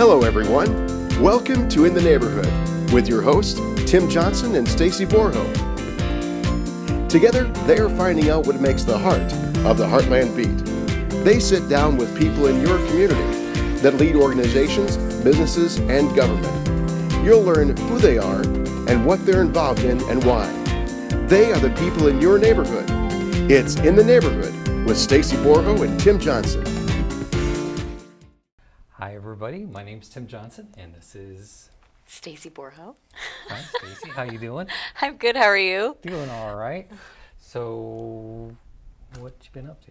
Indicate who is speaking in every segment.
Speaker 1: Hello, everyone. Welcome to In the Neighborhood with your host, Tim Johnson and Stacy Borho. Together, they are finding out what makes the heart of the Heartland beat. They sit down with people in your community that lead organizations, businesses, and government. You'll learn who they are and what they're involved in and why. They are the people in your neighborhood. It's In the Neighborhood with Stacy Borho and Tim Johnson.
Speaker 2: Everybody. My name's Tim Johnson, and this is
Speaker 3: Stacy Borho.
Speaker 2: hi, Stacy. How you doing?
Speaker 3: I'm good. How are you?
Speaker 2: Doing all right. So, what you been up to?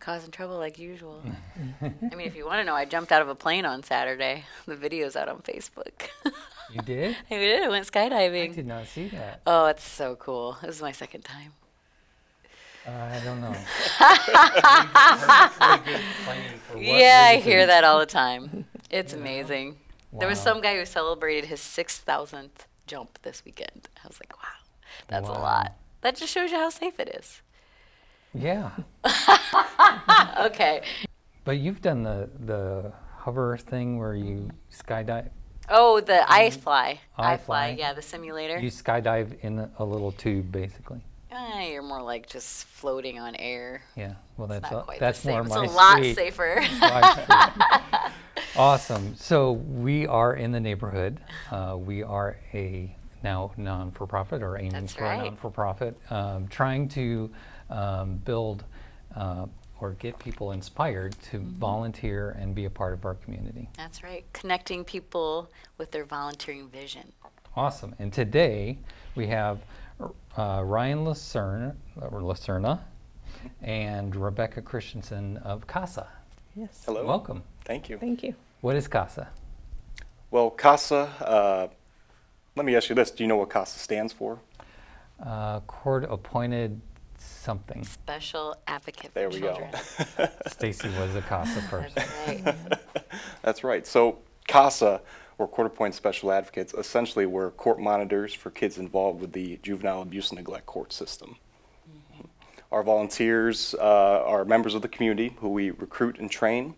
Speaker 3: Causing trouble like usual. I mean, if you want to know, I jumped out of a plane on Saturday. The video's out on Facebook.
Speaker 2: You did?
Speaker 3: I did. I went skydiving.
Speaker 2: I did not see that.
Speaker 3: Oh, it's so cool. This is my second time.
Speaker 2: Uh, I don't know.
Speaker 3: Yeah, I hear that all the time. It's amazing. There was some guy who celebrated his 6,000th jump this weekend. I was like, wow, that's
Speaker 2: Wow.
Speaker 3: a lot. That just shows you how safe it is.
Speaker 2: Yeah,
Speaker 3: Okay.
Speaker 2: but you've done the the hover thing where you skydive.
Speaker 3: Oh, the iFly.
Speaker 2: I
Speaker 3: iFly. Fly? Yeah, the simulator.
Speaker 2: You skydive in a little tube, basically.
Speaker 3: Ah, you're more like just floating on air.
Speaker 2: Yeah. Well, that's a- that's more
Speaker 3: It's
Speaker 2: my
Speaker 3: a lot
Speaker 2: street.
Speaker 3: safer.
Speaker 2: Awesome. So we are in the neighborhood. Uh, we are a now non-for-profit or aiming
Speaker 3: That's
Speaker 2: for
Speaker 3: right.
Speaker 2: a non-for-profit, um, trying to um, build uh, or get people inspired to
Speaker 3: Mm-hmm.
Speaker 2: volunteer and be a part of our community.
Speaker 3: That's right. Connecting people with their volunteering vision.
Speaker 2: Awesome. And today we have uh, Ryan Lacerna, or Lacerna and Rebecca Christensen of CASA.
Speaker 4: Yes.
Speaker 5: Hello.
Speaker 2: Welcome.
Speaker 5: Thank you.
Speaker 4: Thank you.
Speaker 2: What is CASA?
Speaker 5: Well, CASA, uh, let me ask you this. Do you know what CASA stands for?
Speaker 2: Uh, court appointed something.
Speaker 3: Special advocate
Speaker 5: There we
Speaker 3: children.
Speaker 5: go.
Speaker 2: Stacy was a CASA person.
Speaker 3: That's right.
Speaker 5: That's right. So, CASA, or Court Appointed Special Advocates, essentially we're court monitors for kids involved with the juvenile abuse and neglect court system. Our volunteers uh, are members of the community who we recruit and train,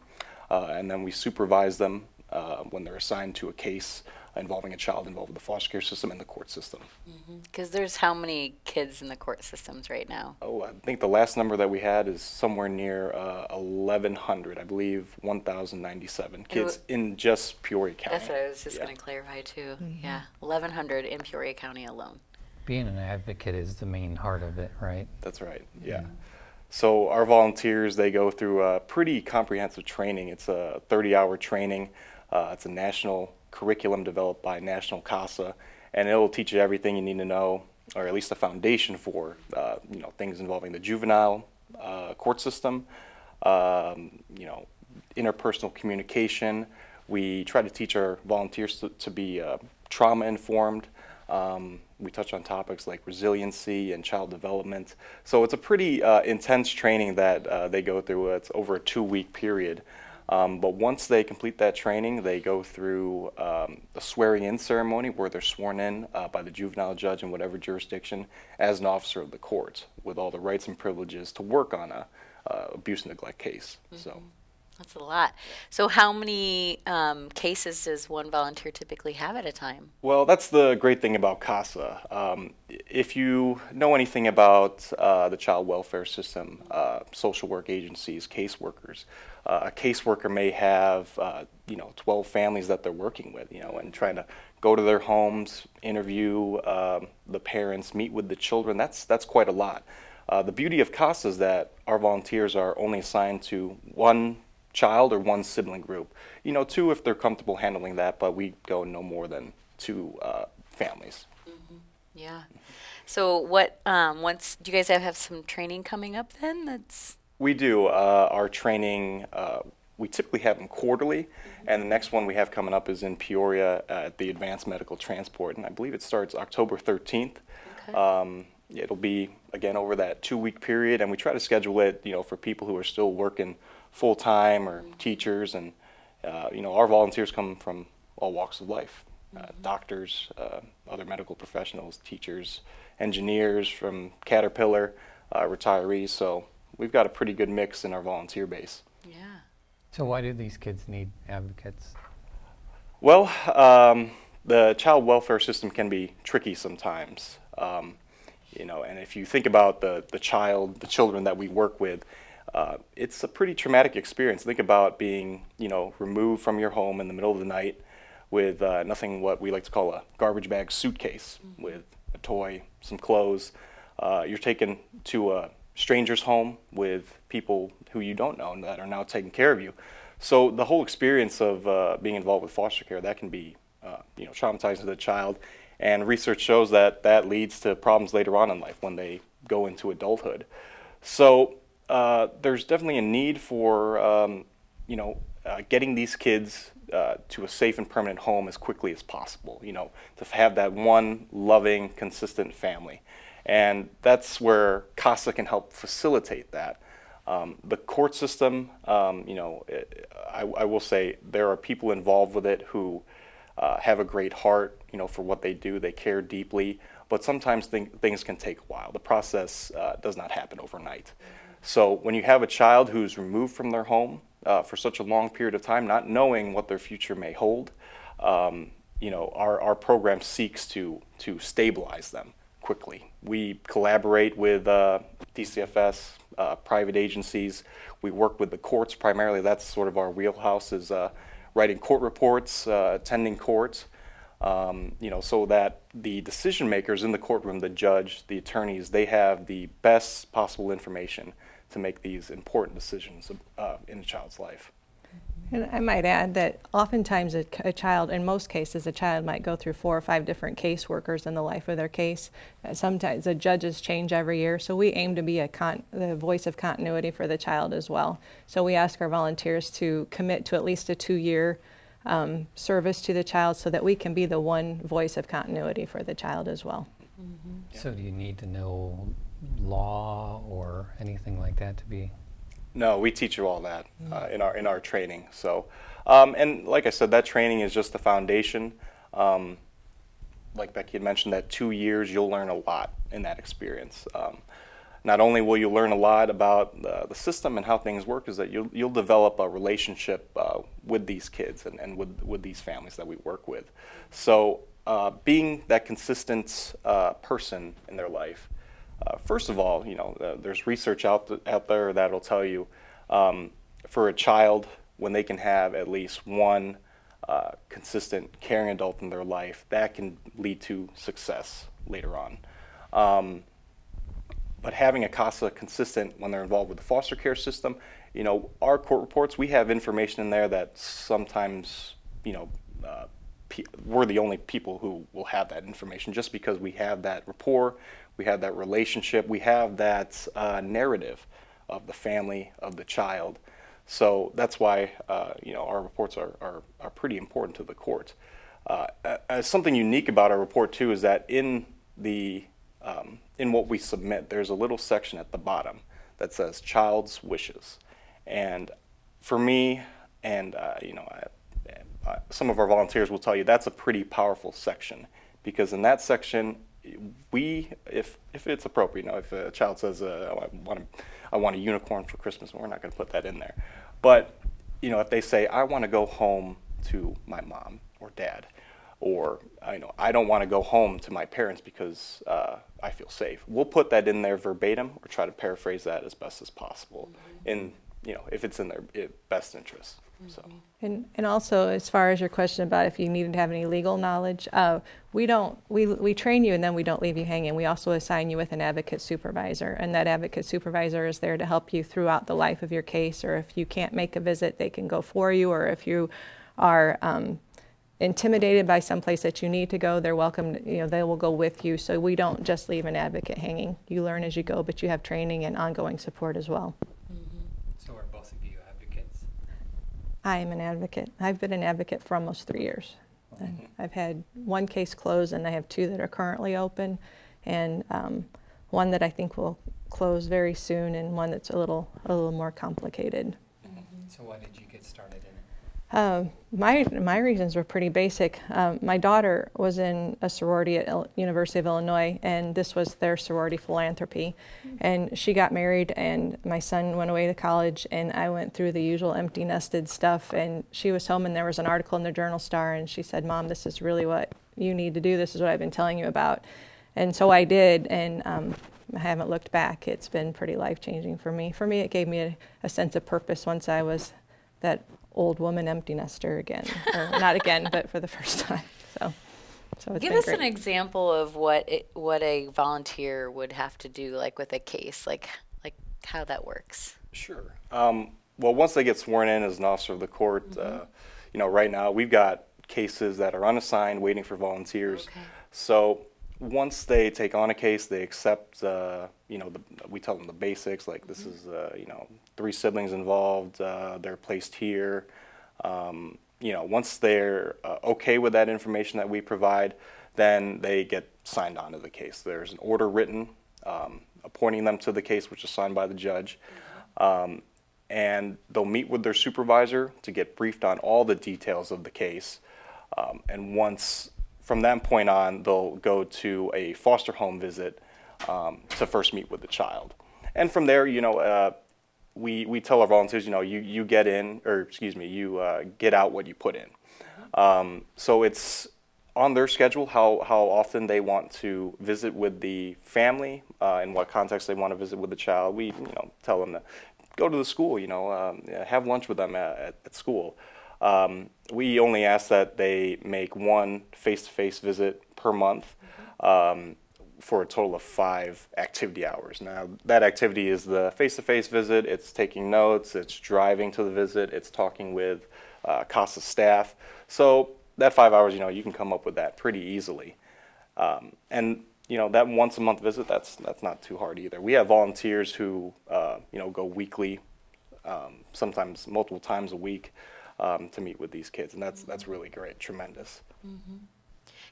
Speaker 5: uh, and then we supervise them uh, when they're assigned to a case involving a child involved with the foster care system and the court system.
Speaker 3: Because there's how many kids in the court systems right now?
Speaker 5: Oh, I think the last number that we had is somewhere near uh, 1,100, I believe 1,097 kids in just Peoria County.
Speaker 3: That's what I was just
Speaker 5: Yeah.
Speaker 3: going to clarify too. Yeah, 1,100 in Peoria County alone.
Speaker 2: Being an advocate is the main heart of it, right?
Speaker 5: That's right. Yeah. So our volunteers they go through a pretty comprehensive training. It's a 30-hour training. Uh, it's a national curriculum developed by National CASA, and it'll teach you everything you need to know, or at least the foundation for uh, you know things involving the juvenile uh, court system. Um, you know, interpersonal communication. We try to teach our volunteers to, to be uh, trauma informed. Um, we touch on topics like resiliency and child development. So it's a pretty uh, intense training that uh, they go through. It's over a two week period. Um, but once they complete that training, they go through um, a swearing in ceremony where they're sworn in uh, by the juvenile judge in whatever jurisdiction as an officer of the court with all the rights and privileges to work on a uh, abuse and neglect case. So.
Speaker 3: That's a lot. So, how many um, cases does one volunteer typically have at a time?
Speaker 5: Well, that's the great thing about CASA. Um, if you know anything about uh, the child welfare system, uh, social work agencies, caseworkers, uh, a caseworker may have, uh, you know, 12 families that they're working with, you know, and trying to go to their homes, interview um, the parents, meet with the children. That's that's quite a lot. Uh, the beauty of CASA is that our volunteers are only assigned to one child or one sibling group. You know, two if they're comfortable handling that, but we go no more than two uh, families.
Speaker 3: Yeah. So, what, um, once, do you guys have, have some training coming up then? That's,
Speaker 5: We do. Uh, our training, uh, we typically have them quarterly, and the next one we have coming up is in Peoria at the Advanced Medical Transport, and I believe it starts October 13th.
Speaker 3: Okay.
Speaker 5: Um, it'll be again over that two-week period, and we try to schedule it, you know, for people who are still working full time or teachers, and uh, you know, our volunteers come from all walks of life. Uh, doctors, uh, other medical professionals, teachers, engineers from Caterpillar, uh, retirees. So we've got a pretty good mix in our volunteer base.
Speaker 3: yeah.
Speaker 2: So why do these kids need advocates?
Speaker 5: Well, um, the child welfare system can be tricky sometimes. Um, you know, and if you think about the, the child, the children that we work with, uh, it's a pretty traumatic experience. Think about being, you know, removed from your home in the middle of the night with uh, nothing what we like to call a garbage bag suitcase with a toy, some clothes. Uh, you're taken to a stranger's home with people who you don't know and that are now taking care of you. So the whole experience of uh, being involved with foster care that can be, uh, you know, traumatizing to the child. And research shows that that leads to problems later on in life when they go into adulthood. So uh, there's definitely a need for, um, you know, uh, getting these kids uh, to a safe and permanent home as quickly as possible. You know, to have that one loving, consistent family, and that's where CASA can help facilitate that. Um, the court system, um, you know, it, I, I, will say there are people involved with it who uh, have a great heart, you know, for what they do. They care deeply, but sometimes th- things can take a while. The process uh, does not happen overnight. So when you have a child who's removed from their home uh, for such a long period of time, not knowing what their future may hold, um, you know, our, our program seeks to, to stabilize them quickly. We collaborate with uh, DCFS, uh, private agencies. We work with the courts primarily. That's sort of our wheelhouse is uh, writing court reports, uh, attending courts, um, you know, so that the decision makers in the courtroom, the judge, the attorneys, they have the best possible information to make these important decisions uh, in a child's life.
Speaker 4: And I might add that oftentimes a, a, child, in most cases, a child might go through four or five different caseworkers in the life of their case. Uh, sometimes the judges change every year, so we aim to be a con- the voice of continuity for the child as well. So we ask our volunteers to commit to at least a two-year um, service to the child, so that we can be the one voice of continuity for the child as well.
Speaker 2: Mm-hmm. So do you need to know law or anything like that to be?
Speaker 5: No, we teach you all that uh, in our in our training. So, um, and like I said, that training is just the foundation. Um, like Becky had mentioned, that two years you'll learn a lot in that experience. Um, not only will you learn a lot about the, the, system and how things work, is that you'll you'll develop a relationship uh, with these kids and, and with with these families that we work with. So, uh, being that consistent uh, person in their life uh, first of all, you know, uh, there's research out, th- out there that'll tell you um, for a child, when they can have at least one uh, consistent caring adult in their life, that can lead to success later on. Um, but having a CASA consistent when they're involved with the foster care system, you know, our court reports, we have information in there that sometimes, you know, uh, we're the only people who will have that information just because we have that rapport, we have that relationship, we have that uh, narrative of the family, of the child. So that's why uh, you know our reports are, are, are pretty important to the court. Uh, uh, something unique about our report too is that in the um, in what we submit, there's a little section at the bottom that says child's wishes, and for me, and uh, you know, some of our volunteers will tell you that's a pretty powerful section because in that section we, if if it's appropriate, you know, if a child says, uh, I want a, I want a unicorn for Christmas, we're not going to put that in there. But you know, if they say, I want to go home to my mom or dad, or you know, I don't want to go home to my parents because uh, I feel safe, we'll put that in there verbatim or try to paraphrase that as best as possible, mm-hmm. in you know, if it's in their best interest. So.
Speaker 4: And, and also, as far as your question about if you needed to have any legal knowledge, uh, we don't, we, we train you and then we don't leave you hanging. We also assign you with an advocate supervisor, and that advocate supervisor is there to help you throughout the life of your case, or if you can't make a visit, they can go for you, or if you are um, intimidated by some place that you need to go, they're welcome, you know, they will go with you. So we don't just leave an advocate hanging. You learn as you go, but you have training and ongoing support as well. I am an advocate. I've been an advocate for almost three years. And I've had one case close, and I have two that are currently open, and um, one that I think will close very soon, and one that's a little a little more complicated.
Speaker 2: Mm-hmm. So why did you get started in it?
Speaker 4: Um, my my reasons were pretty basic. Um, my daughter was in a sorority at Il- University of Illinois, and this was their sorority philanthropy. And she got married, and my son went away to college, and I went through the usual empty nested stuff. And she was home, and there was an article in the Journal Star, and she said, "Mom, this is really what you need to do. This is what I've been telling you about." And so I did, and um, I haven't looked back. It's been pretty life changing for me. For me, it gave me a, a sense of purpose once I was that old woman empty nester again, or not again, but for the first time. So, so it's
Speaker 3: Give
Speaker 4: been
Speaker 3: us
Speaker 4: great.
Speaker 3: an example of what it, what a volunteer would have to do, like with a case, like like how that works.
Speaker 5: Sure. Um, well, once they get sworn in as an officer of the court, uh, you know, right now we've got cases that are unassigned, waiting for volunteers.
Speaker 3: Okay.
Speaker 5: So once they take on a case, they accept, uh, you know, the, we tell them the basics, like this is, uh, you know, three siblings involved, uh, they're placed here. Um, you know, once they're uh, okay with that information that we provide, then they get signed on to the case. There's an order written um, appointing them to the case, which is signed by the judge. Um, and they'll meet with their supervisor to get briefed on all the details of the case. Um, and once, from that point on, they'll go to a foster home visit um, to first meet with the child. And from there, you know, uh, we, we tell our volunteers, you know, you, you get in, or excuse me, you uh, get out what you put in. Um, so it's on their schedule how, how often they want to visit with the family, uh, in what context they want to visit with the child. We, you know, tell them to go to the school, you know, um, have lunch with them at, at, at school. Um, we only ask that they make one face-to-face visit per month. Um, for a total of five activity hours. Now, that activity is the face to face visit, it's taking notes, it's driving to the visit, it's talking with uh, CASA staff. So, that five hours, you know, you can come up with that pretty easily. Um, and, you know, that once a month visit, that's, that's not too hard either. We have volunteers who, uh, you know, go weekly, um, sometimes multiple times a week um, to meet with these kids, and that's, that's really great, tremendous.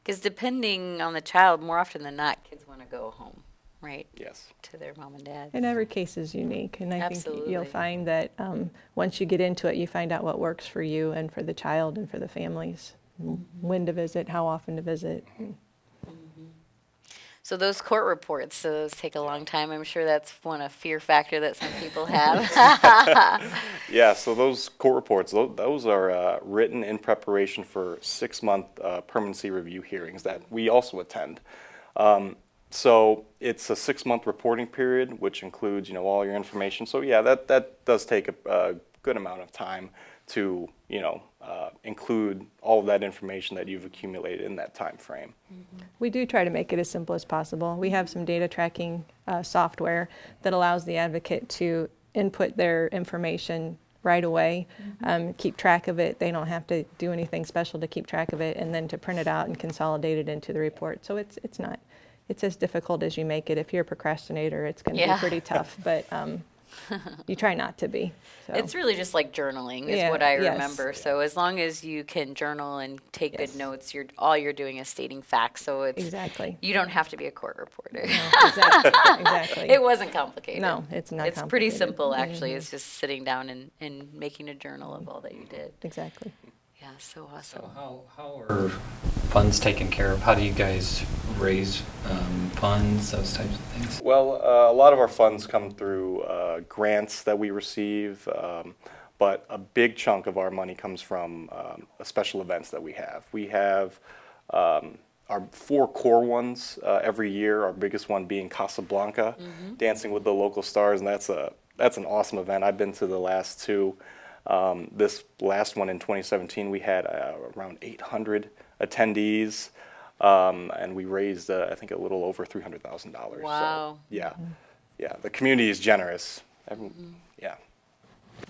Speaker 3: Because depending on the child, more often than not, kids want to go home, right?
Speaker 5: Yes.
Speaker 3: To their mom and dad.
Speaker 4: And every case is unique, and I think
Speaker 3: Absolutely.
Speaker 4: you'll find that um, once you get into it, you find out what works for you and for the child and for the families. w- When to visit, how often to visit.
Speaker 3: So those court reports, so those take a long time. I'm sure that's one a fear factor that some people have.
Speaker 5: Yeah, so those court reports, tho- those are uh, written in preparation for six-month uh, permanency review hearings that we also attend. Um, So it's a six-month reporting period, which includes, you know, all your information. So yeah, that, that does take a, a good amount of time to, you know, uh, include all of that information that you've accumulated in that time frame.
Speaker 4: We do try to make it as simple as possible. We have some data tracking uh, software that allows the advocate to input their information right away, um, keep track of it. They don't have to do anything special to keep track of it, and then to print it out and consolidate it into the report. So it's it's not it's as difficult as you make it. If you're a procrastinator, it's going to
Speaker 3: Yeah.
Speaker 4: be pretty tough, but um, you try not to be. So.
Speaker 3: It's really just like journaling is
Speaker 4: Yeah,
Speaker 3: what I
Speaker 4: yes.
Speaker 3: remember. So as long as you can journal and take
Speaker 4: Yes.
Speaker 3: good notes, you're all you're doing is stating facts. So it's
Speaker 4: exactly.
Speaker 3: you don't have to be a court reporter.
Speaker 4: No, exactly. exactly.
Speaker 3: it wasn't complicated.
Speaker 4: No, it's not
Speaker 3: It's pretty simple actually. Mm-hmm. It's just sitting down and, and making a journal of all that you did.
Speaker 4: exactly.
Speaker 3: Yeah, so awesome.
Speaker 2: So how, how are funds taken care of? How do you guys raise um, funds, those types of things?
Speaker 5: Well, uh, a lot of our funds come through uh, grants that we receive, um, but a big chunk of our money comes from um, special events that we have. We have um, our four core ones uh, every year. Our biggest one being Casablanca, Dancing with the Local Stars, and that's a that's an awesome event. I've been to the last two. Um, this last one in 2017, we had uh, around 800 attendees, um, and we raised, uh, I think, a little over $300,000.
Speaker 3: Wow.
Speaker 5: So, yeah, yeah. The community is generous. Every- Yeah.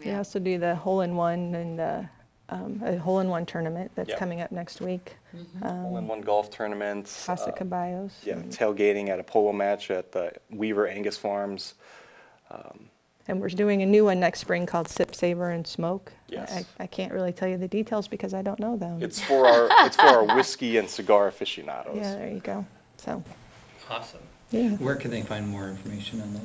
Speaker 4: We also do the hole in one and uh, um, a hole in one tournament that's
Speaker 5: Yep.
Speaker 4: coming up next week.
Speaker 5: Hole-in-one golf tournaments.
Speaker 4: Casa
Speaker 5: uh,
Speaker 4: Caballos.
Speaker 5: yeah, tailgating at a polo match at the Weaver Angus Farms.
Speaker 4: And we're doing a new one next spring called Sip, Savor, and Smoke.
Speaker 5: Yes.
Speaker 4: I, I can't really tell you the details because I don't know them.
Speaker 5: It's for our it's for our whiskey and cigar aficionados.
Speaker 4: yeah, there you go. So,
Speaker 2: Awesome.
Speaker 4: Yeah.
Speaker 2: Where can they find more information on those?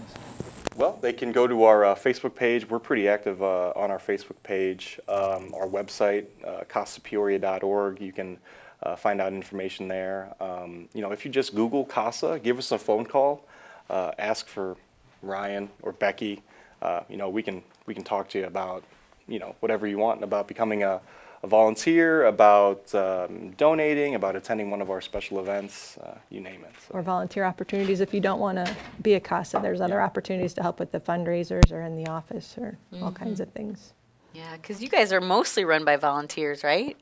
Speaker 5: Well, they can go to our uh, Facebook page. We're pretty active uh, on our Facebook page. Um, our website, uh, casapeoria.org. You can uh, find out information there. Um, you know, if you just Google CASA, give us a phone call, uh, ask for Ryan or Becky. Uh, you know, we can we can talk to you about you know whatever you want about becoming a, a volunteer, about um, donating, about attending one of our special events. Uh, you name it. So.
Speaker 4: Or volunteer opportunities if you don't want to be a CASA. There's other opportunities to help with the fundraisers or in the office or all kinds of things.
Speaker 3: Yeah, because you guys are mostly run by volunteers, right?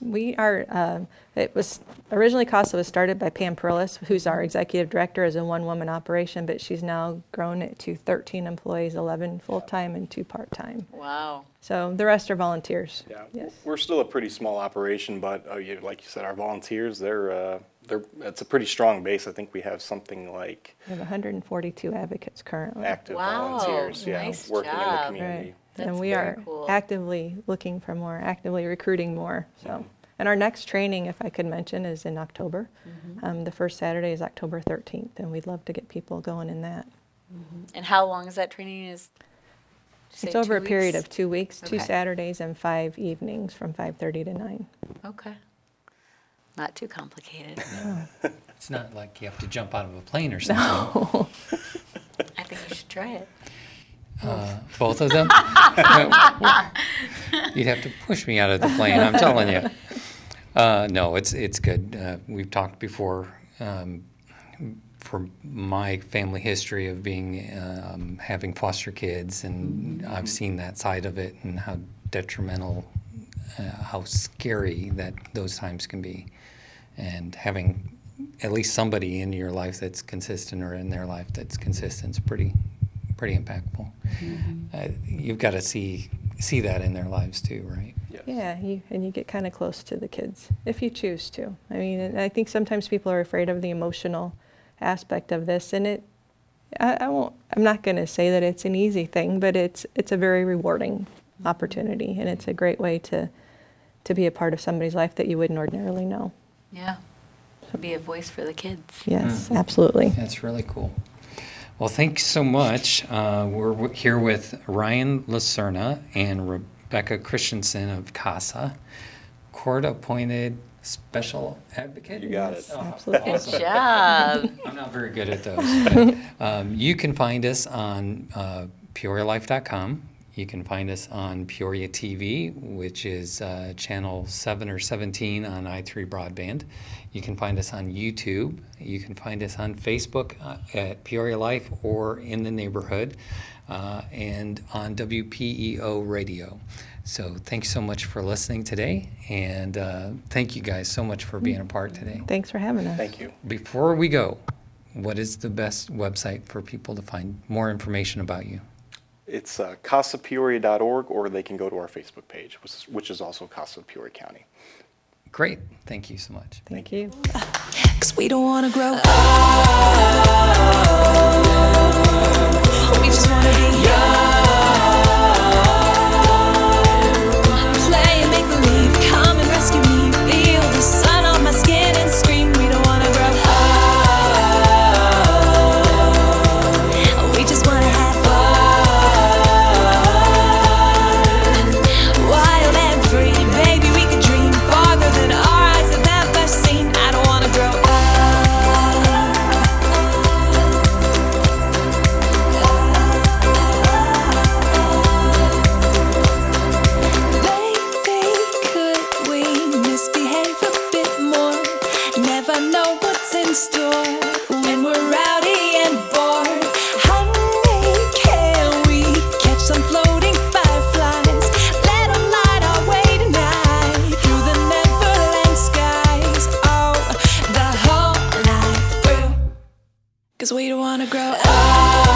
Speaker 4: We are, uh, it was, originally CASA was started by Pam Perillis, who's our executive director, as a one-woman operation, but she's now grown it to 13 employees, 11 full-time and two part-time.
Speaker 3: Wow.
Speaker 4: So the rest are volunteers.
Speaker 5: Yeah,
Speaker 4: Yes.
Speaker 5: we're still a pretty small operation, but uh, you, like you said, our volunteers, they're, uh, they're, it's a pretty strong base. I think we have something like
Speaker 4: We have 142 advocates currently.
Speaker 5: active
Speaker 3: Wow,
Speaker 5: volunteers, yeah,
Speaker 3: nice
Speaker 5: working in the
Speaker 3: job.
Speaker 5: community.
Speaker 4: Right.
Speaker 3: That's
Speaker 4: And we
Speaker 3: very
Speaker 4: are
Speaker 3: cool.
Speaker 4: actively looking for more, actively recruiting more, so. And our next training, if I could mention, is in October.
Speaker 3: Mm-hmm.
Speaker 4: Um, The first Saturday is October 13th, and we'd love to get people going in that.
Speaker 3: And how long is that training? Is did
Speaker 4: It's over a
Speaker 3: two
Speaker 4: period
Speaker 3: weeks?
Speaker 4: of two weeks, two
Speaker 3: Okay.
Speaker 4: Saturdays and five evenings from 5:30 to 9.
Speaker 3: Okay. Not too complicated.
Speaker 2: It's not like you have to jump out of a plane or something.
Speaker 3: I think you should try it.
Speaker 2: Uh, both of them? You'd have to push me out of the plane, I'm telling you. Uh, no, it's, it's good. Uh, we've talked before, um, for my family history of being, um, having foster kids, and I've seen that side of it and how detrimental, uh, how scary that those times can be. And having at least somebody in your life that's consistent or in their life that's consistent is pretty, pretty impactful. Uh, you've got to see see that in their lives too, right?
Speaker 5: Yes.
Speaker 4: Yeah, you, and you get kind of close to the kids if you choose to. I mean, I think sometimes people are afraid of the emotional aspect of this, and it. I, I won't. I'm not going to say that it's an easy thing, but it's it's a very rewarding opportunity, and it's a great way to to be a part of somebody's life that you wouldn't ordinarily know.
Speaker 3: Yeah. Be a voice for the kids.
Speaker 4: Yes, absolutely.
Speaker 2: That's really cool. Well, thanks so much. Uh, we're w- here with Ryan Lacerna and Rebecca Christensen of CASA, court-appointed special advocate.
Speaker 5: You got it.
Speaker 2: Oh,
Speaker 4: Absolutely.
Speaker 2: awesome.
Speaker 3: Good job.
Speaker 2: I'm not very good at those. but, um, you can find us on uh, PeoriaLife.com. You can find us on Peoria TV, which is uh, channel 7 or 17 on i3 Broadband. You can find us on YouTube. You can find us on Facebook uh, at Peoria Life or in the neighborhood, uh, and on WPEO Radio. So thanks so much for listening today, and uh, thank you guys so much for being a part today.
Speaker 4: Thanks for having us.
Speaker 5: Thank you.
Speaker 2: Before we go, what is the best website for people to find more information about you?
Speaker 5: It's uh, casapeoria.org, or they can go to our Facebook page, which is, which is also Casa Peoria County.
Speaker 2: Great. Thank you so much.
Speaker 4: Thank you.
Speaker 6: Cause we don't wanna grow up. We just wanna be young. Cause we don't wanna grow up.